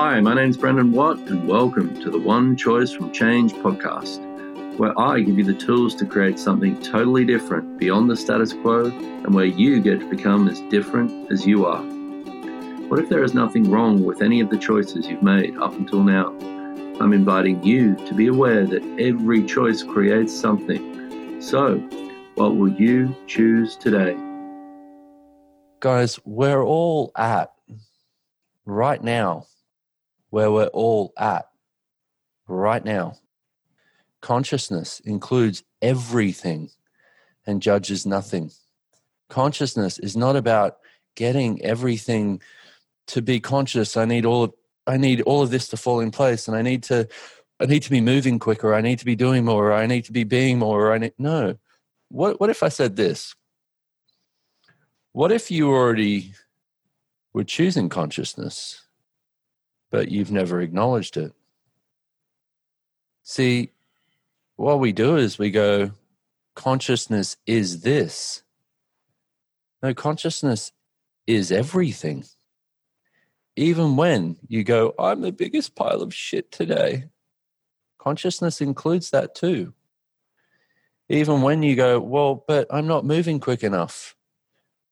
Hi, my name's Brendan Watt, and welcome to the One Choice from Change podcast, where I give you the tools to create something totally different beyond the status quo and where you get to become as different as you are. What if there is nothing wrong with any of the choices you've made up until now? I'm inviting you to be aware that every choice creates something. So, what will you choose today? Guys, we're all at right now where we're all at right now. Consciousness includes everything and judges nothing. Consciousness is not about getting everything to be conscious. I need all of, I need all of this to fall in place and I need to I need to be moving quicker, I need to be doing more, I need to be being more, I need no. What what if I said this? What if you already were choosing consciousness? But you've never acknowledged it. See, what we do is we go, consciousness is this. No, consciousness is everything. Even when you go, I'm the biggest pile of shit today, consciousness includes that too. Even when you go, well, but I'm not moving quick enough,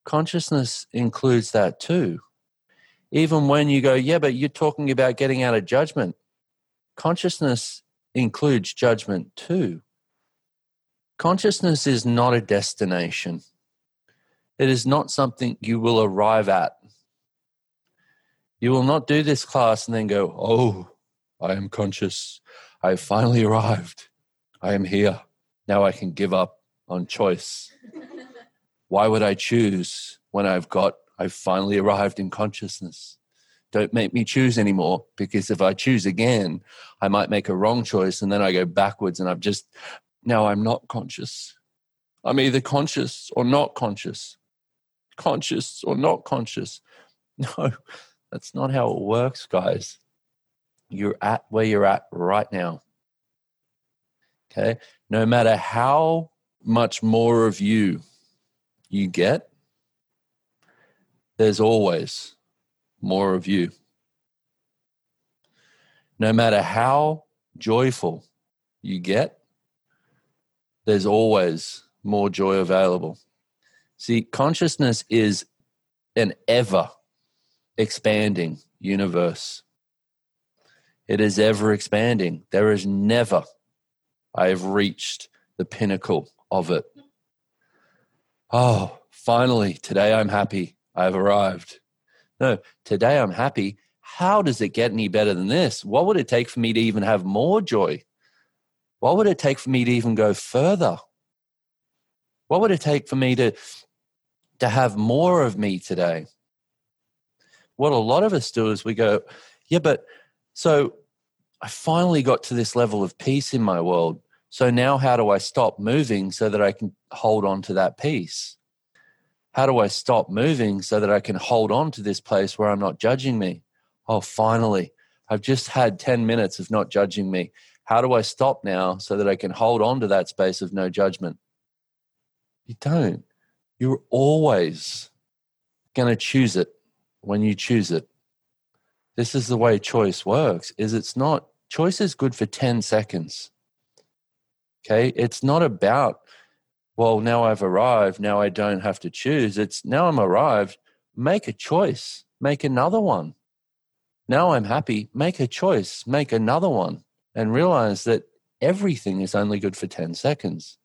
consciousness includes that too even when you go, yeah, but you're talking about getting out of judgment. Consciousness includes judgment too. Consciousness is not a destination, it is not something you will arrive at. You will not do this class and then go, oh, I am conscious. I have finally arrived. I am here. Now I can give up on choice. Why would I choose when I've got I've finally arrived in consciousness. Don't make me choose anymore because if I choose again, I might make a wrong choice and then I go backwards and I've just, now I'm not conscious. I'm either conscious or not conscious, conscious or not conscious. No, that's not how it works, guys. You're at where you're at right now. Okay. No matter how much more of you you get, there's always more of you. No matter how joyful you get, there's always more joy available. See, consciousness is an ever expanding universe. It is ever expanding. There is never, I have reached the pinnacle of it. Oh, finally, today I'm happy. I've arrived. No, today I'm happy. How does it get any better than this? What would it take for me to even have more joy? What would it take for me to even go further? What would it take for me to, to have more of me today? What a lot of us do is we go, yeah, but so I finally got to this level of peace in my world. So now how do I stop moving so that I can hold on to that peace? How do I stop moving so that I can hold on to this place where I'm not judging me? Oh, finally, I've just had 10 minutes of not judging me. How do I stop now so that I can hold on to that space of no judgment? You don't. You're always going to choose it when you choose it. This is the way choice works is it's not choice is good for 10 seconds. Okay? It's not about well, now I've arrived. Now I don't have to choose. It's now I'm arrived. Make a choice. Make another one. Now I'm happy. Make a choice. Make another one. And realize that everything is only good for 10 seconds.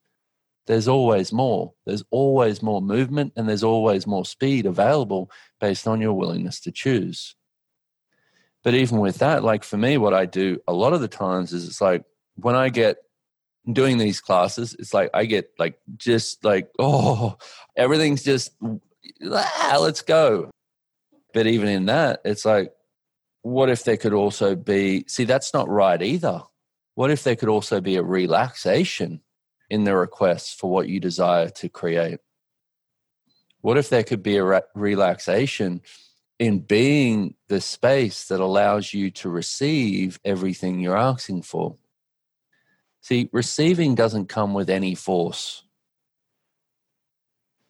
There's always more. There's always more movement and there's always more speed available based on your willingness to choose. But even with that, like for me, what I do a lot of the times is it's like when I get doing these classes, it's like I get like just like, oh, everything's just, ah, let's go. But even in that, it's like, what if there could also be, see, that's not right either. What if there could also be a relaxation in the request for what you desire to create? What if there could be a re- relaxation in being the space that allows you to receive everything you're asking for? See, receiving doesn't come with any force.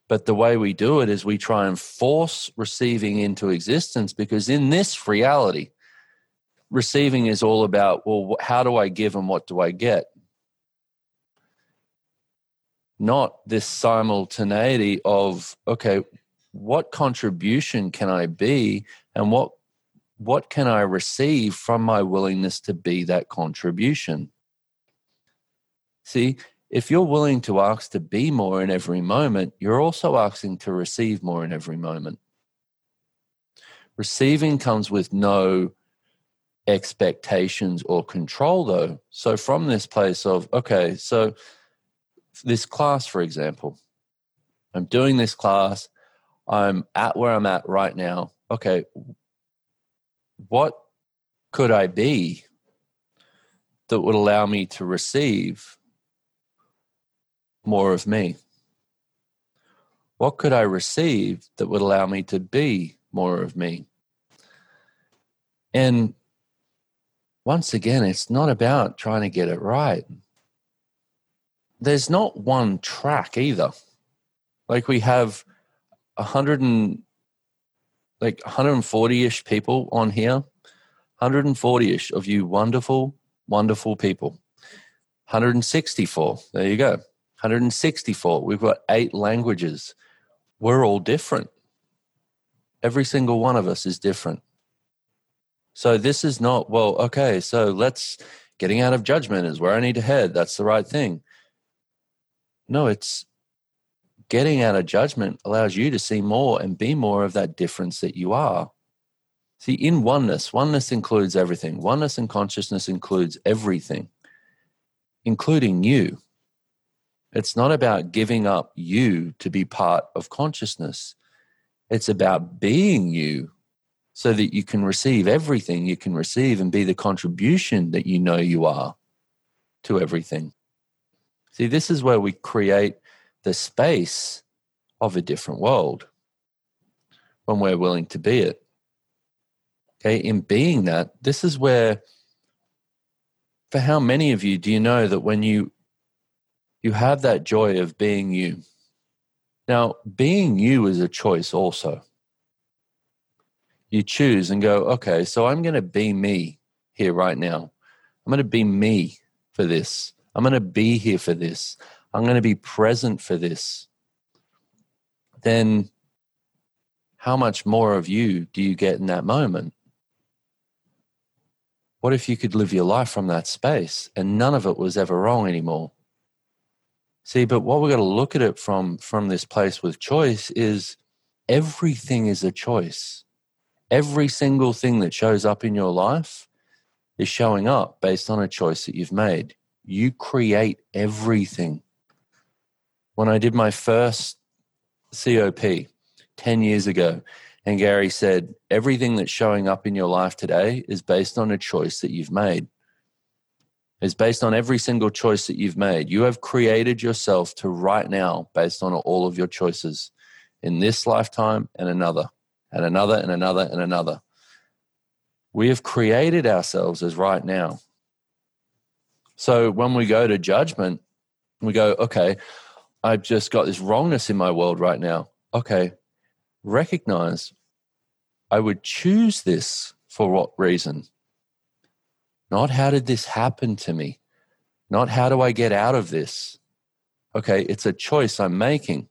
But the way we do it is we try and force receiving into existence because in this reality, receiving is all about, well, how do I give and what do I get? Not this simultaneity of, okay, what contribution can I be and what what can I receive from my willingness to be that contribution? See, if you're willing to ask to be more in every moment, you're also asking to receive more in every moment. Receiving comes with no expectations or control, though. So, from this place of, okay, so this class, for example, I'm doing this class, I'm at where I'm at right now. Okay, what could I be that would allow me to receive more of me? What could I receive that would allow me to be more of me? And once again, it's not about trying to get it right. There's not one track either. Like we have a hundred and like 140-ish people on here 140-ish of you wonderful wonderful people 164 there you go 164 we've got eight languages we're all different every single one of us is different so this is not well okay so let's getting out of judgment is where i need to head that's the right thing no it's getting out of judgment allows you to see more and be more of that difference that you are. See, in oneness, oneness includes everything. Oneness and consciousness includes everything, including you. It's not about giving up you to be part of consciousness. It's about being you so that you can receive everything you can receive and be the contribution that you know you are to everything. See, this is where we create the space of a different world when we're willing to be it. Okay, in being that, this is where, for how many of you do you know that when you you have that joy of being you? Now, being you is a choice also. You choose and go, okay, so I'm going to be me here right now. I'm going to be me for this. I'm going to be here for this. I'm going to be present for this, then how much more of you do you get in that moment? What if you could live your life from that space and none of it was ever wrong anymore? See, but what we've got to look at it from from this place with choice is everything is a choice. Every single thing that shows up in your life is showing up based on a choice that you've made. You create everything when I did my first COP 10 years ago, and Gary said, everything that's showing up in your life today is based on a choice that you've made. Is based on every single choice that you've made. You have created yourself to right now based on all of your choices in this lifetime and another, and another, and another, and another. We have created ourselves as right now. So when we go to judgment, we go, okay, I've just got this wrongness in my world right now. Okay, recognize I would choose this for what reason? Not how did this happen to me? Not how do I get out of this? Okay, it's a choice I'm making.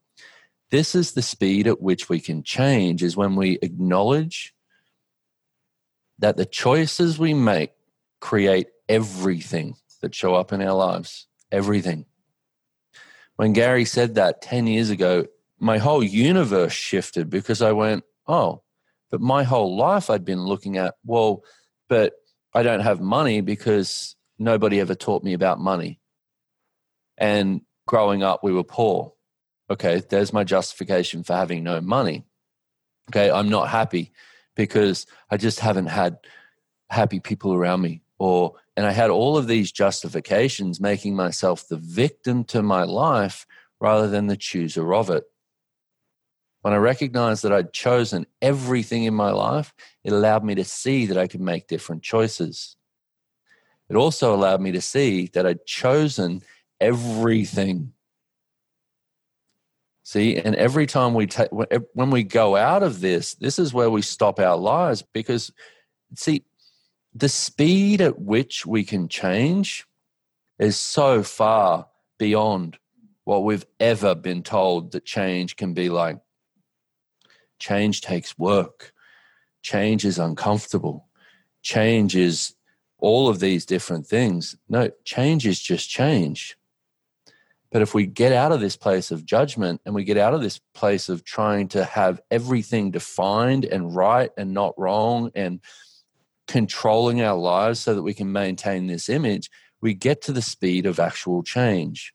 This is the speed at which we can change, is when we acknowledge that the choices we make create everything that show up in our lives. Everything when Gary said that 10 years ago, my whole universe shifted because I went, oh, but my whole life I'd been looking at, well, but I don't have money because nobody ever taught me about money. And growing up, we were poor. Okay, there's my justification for having no money. Okay, I'm not happy because I just haven't had happy people around me or and I had all of these justifications making myself the victim to my life rather than the chooser of it. When I recognized that I'd chosen everything in my life, it allowed me to see that I could make different choices. It also allowed me to see that I'd chosen everything. See, and every time we take, when we go out of this, this is where we stop our lives because, see, the speed at which we can change is so far beyond what we've ever been told that change can be like. Change takes work. Change is uncomfortable. Change is all of these different things. No, change is just change. But if we get out of this place of judgment and we get out of this place of trying to have everything defined and right and not wrong and controlling our lives so that we can maintain this image, we get to the speed of actual change.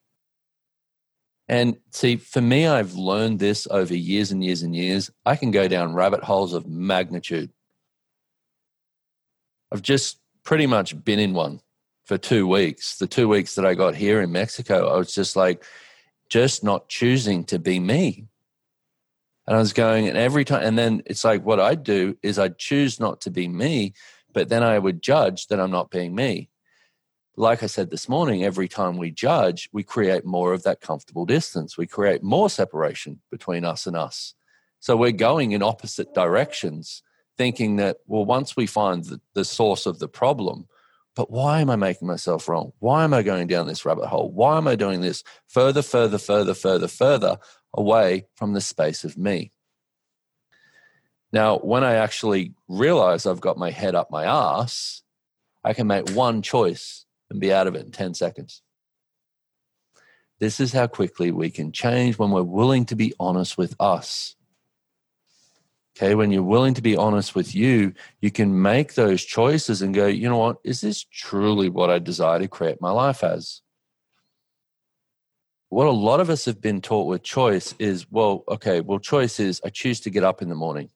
And see, for me, I've learned this over years and years and years. I can go down rabbit holes of magnitude. I've just pretty much been in one for two weeks. The two weeks that I got here in Mexico, I was just like, just not choosing to be me. And I was going, and every time, and then it's like what I'd do is I'd choose not to be me, but then I would judge that I'm not being me. Like I said this morning, every time we judge, we create more of that comfortable distance. We create more separation between us and us. So we're going in opposite directions thinking that, well, once we find the, the source of the problem, but why am I making myself wrong? Why am I going down this rabbit hole? Why am I doing this further, further, further, further, further away from the space of me? Now, when I actually realize I've got my head up my ass, I can make one choice and be out of it in 10 seconds. This is how quickly we can change when we're willing to be honest with us. Okay, when you're willing to be honest with you, you can make those choices and go, you know what, is this truly what I desire to create my life as? What a lot of us have been taught with choice is, well, okay, well, choice is I choose to get up in the morning.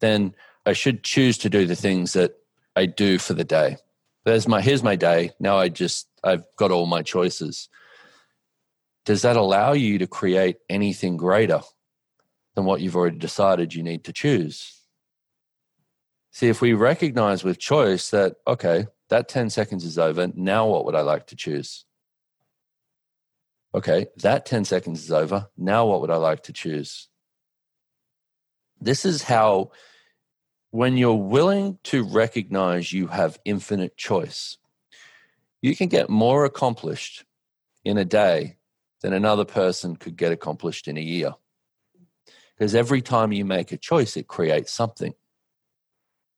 Then I should choose to do the things that I do for the day. There's my here's my day. Now I just I've got all my choices. Does that allow you to create anything greater? than what you've already decided you need to choose. See, if we recognize with choice that, okay, that 10 seconds is over, now what would I like to choose? Okay, that 10 seconds is over, now what would I like to choose? This is how, when you're willing to recognize you have infinite choice, you can get more accomplished in a day than another person could get accomplished in a year. Because every time you make a choice, it creates something.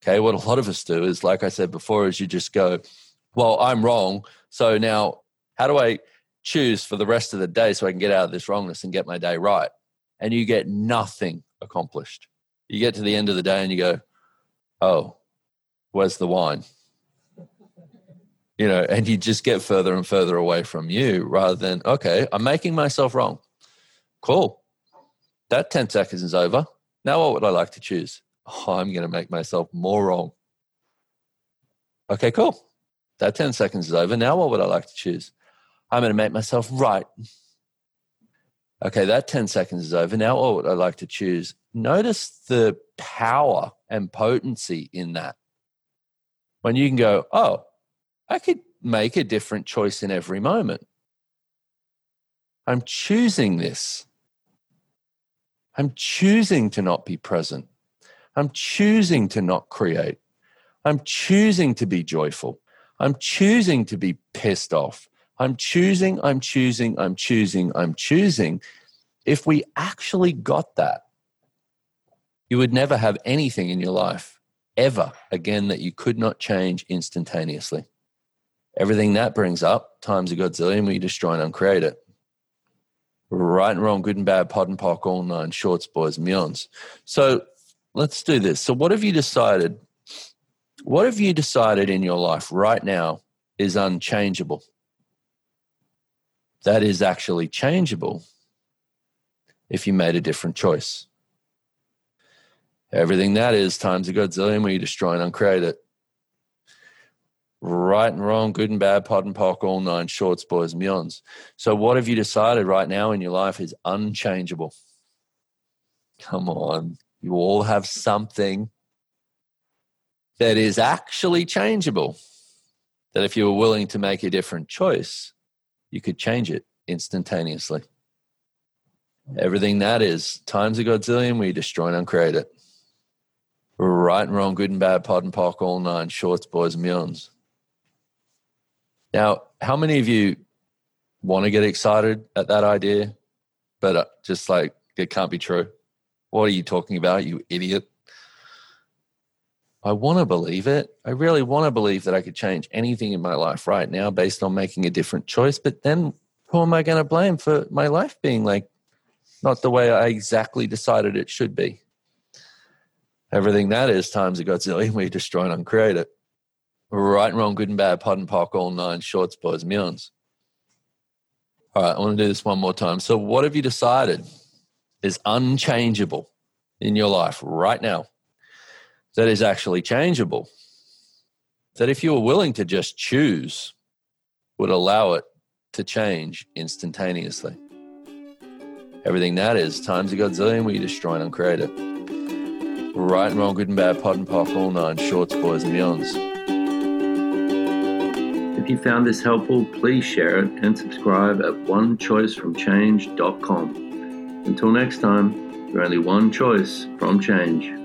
Okay, what a lot of us do is, like I said before, is you just go, well, I'm wrong. So now, how do I choose for the rest of the day so I can get out of this wrongness and get my day right? And you get nothing accomplished. You get to the end of the day and you go, oh, where's the wine? You know, and you just get further and further away from you rather than, okay, I'm making myself wrong. Cool that 10 seconds is over. Now, what would I like to choose? Oh, I'm going to make myself more wrong. Okay, cool. That 10 seconds is over. Now, what would I like to choose? I'm going to make myself right. Okay, that 10 seconds is over. Now, what would I like to choose? Notice the power and potency in that. When you can go, oh, I could make a different choice in every moment. I'm choosing this. I'm choosing to not be present. I'm choosing to not create. I'm choosing to be joyful. I'm choosing to be pissed off. I'm choosing, I'm choosing, I'm choosing, I'm choosing. If we actually got that, you would never have anything in your life ever again that you could not change instantaneously. Everything that brings up times a godzillion, we destroy and uncreate it right and wrong, good and bad, POD and POC, all nine shorts, boys, beyonds. So let's do this. So, what have you decided? What have you decided in your life right now is unchangeable? That is actually changeable if you made a different choice. Everything that is times a godzillion you destroy and uncreate it right and wrong, good and bad, POD and POC, all nine shorts, boys, beyonds. So, what have you decided right now in your life is unchangeable? Come on, you all have something that is actually changeable. That if you were willing to make a different choice, you could change it instantaneously. Everything that is times a godzillion, we destroy and uncreate it Right and wrong, good and bad, pod and pock, all nine, shorts, boys, and beyonds. Now, how many of you want to get excited at that idea, but uh, just like it can't be true? What are you talking about, you idiot? I want to believe it. I really want to believe that I could change anything in my life right now based on making a different choice. But then who am I going to blame for my life being like not the way I exactly decided it should be? Everything that is times a godzillion, we destroy and uncreate it. Right and wrong, good and bad, pod and pock, all nine, shorts, boys, millions. All right, I want to do this one more time. So, what have you decided is unchangeable in your life right now? That is actually changeable. That if you were willing to just choose, would allow it to change instantaneously. Everything that is times a godzillion, we destroy and uncreate it. Right and wrong, good and bad, pod and pock, all nine, shorts, boys, and beyonds. If you found this helpful, please share it and subscribe at onechoicefromchange.com. Until next time, you're only one choice from change.